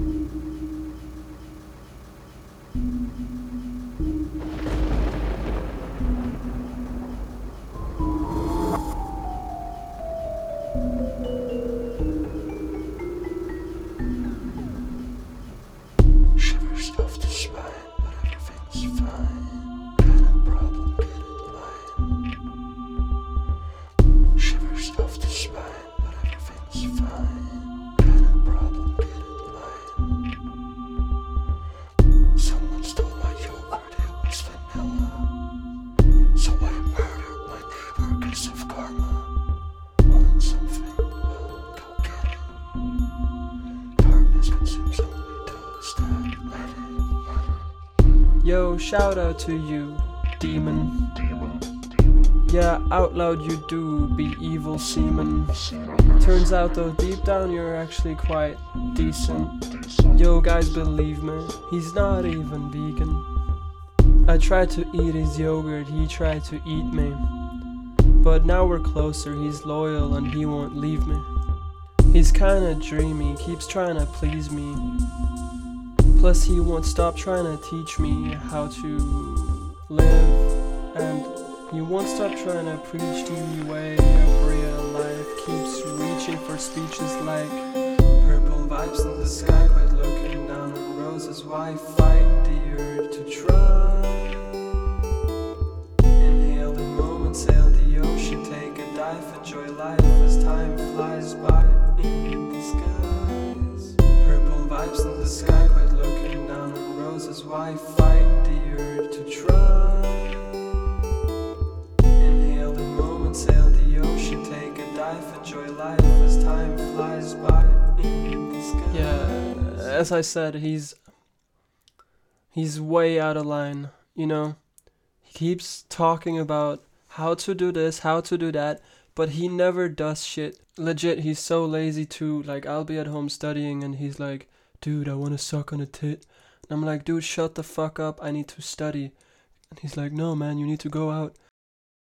Thank you. Of karma. Something? Go. Darkness consumes only those that let it. Yo, shout out to you, demon. Yeah, out loud you do be evil seaman. Turns out though, deep down you're actually quite decent. Yo, guys, believe me, he's not even vegan. I tried to eat his yogurt, he tried to eat me. But now we're closer, he's loyal and he won't leave me. He's kinda dreamy, keeps trying to please me. Plus, he won't stop trying to teach me how to live, and he won't stop trying to preach the way of real life. Keeps reaching for speeches like purple vibes in the sky, quite looking down on roses. Why fight the Why fight the urge to try? Inhale the moment, sail the ocean, take a dive, enjoy life as time flies by. Yeah, as I said, he's he's way out of line. You know, he keeps talking about how to do this, how to do that, but he never does shit. Legit, he's so lazy too. Like, I'll be at home studying and he's like, dude, I want to suck on a tit. And I'm like, dude, shut the fuck up. I need to study. And he's like, no, man, you need to go out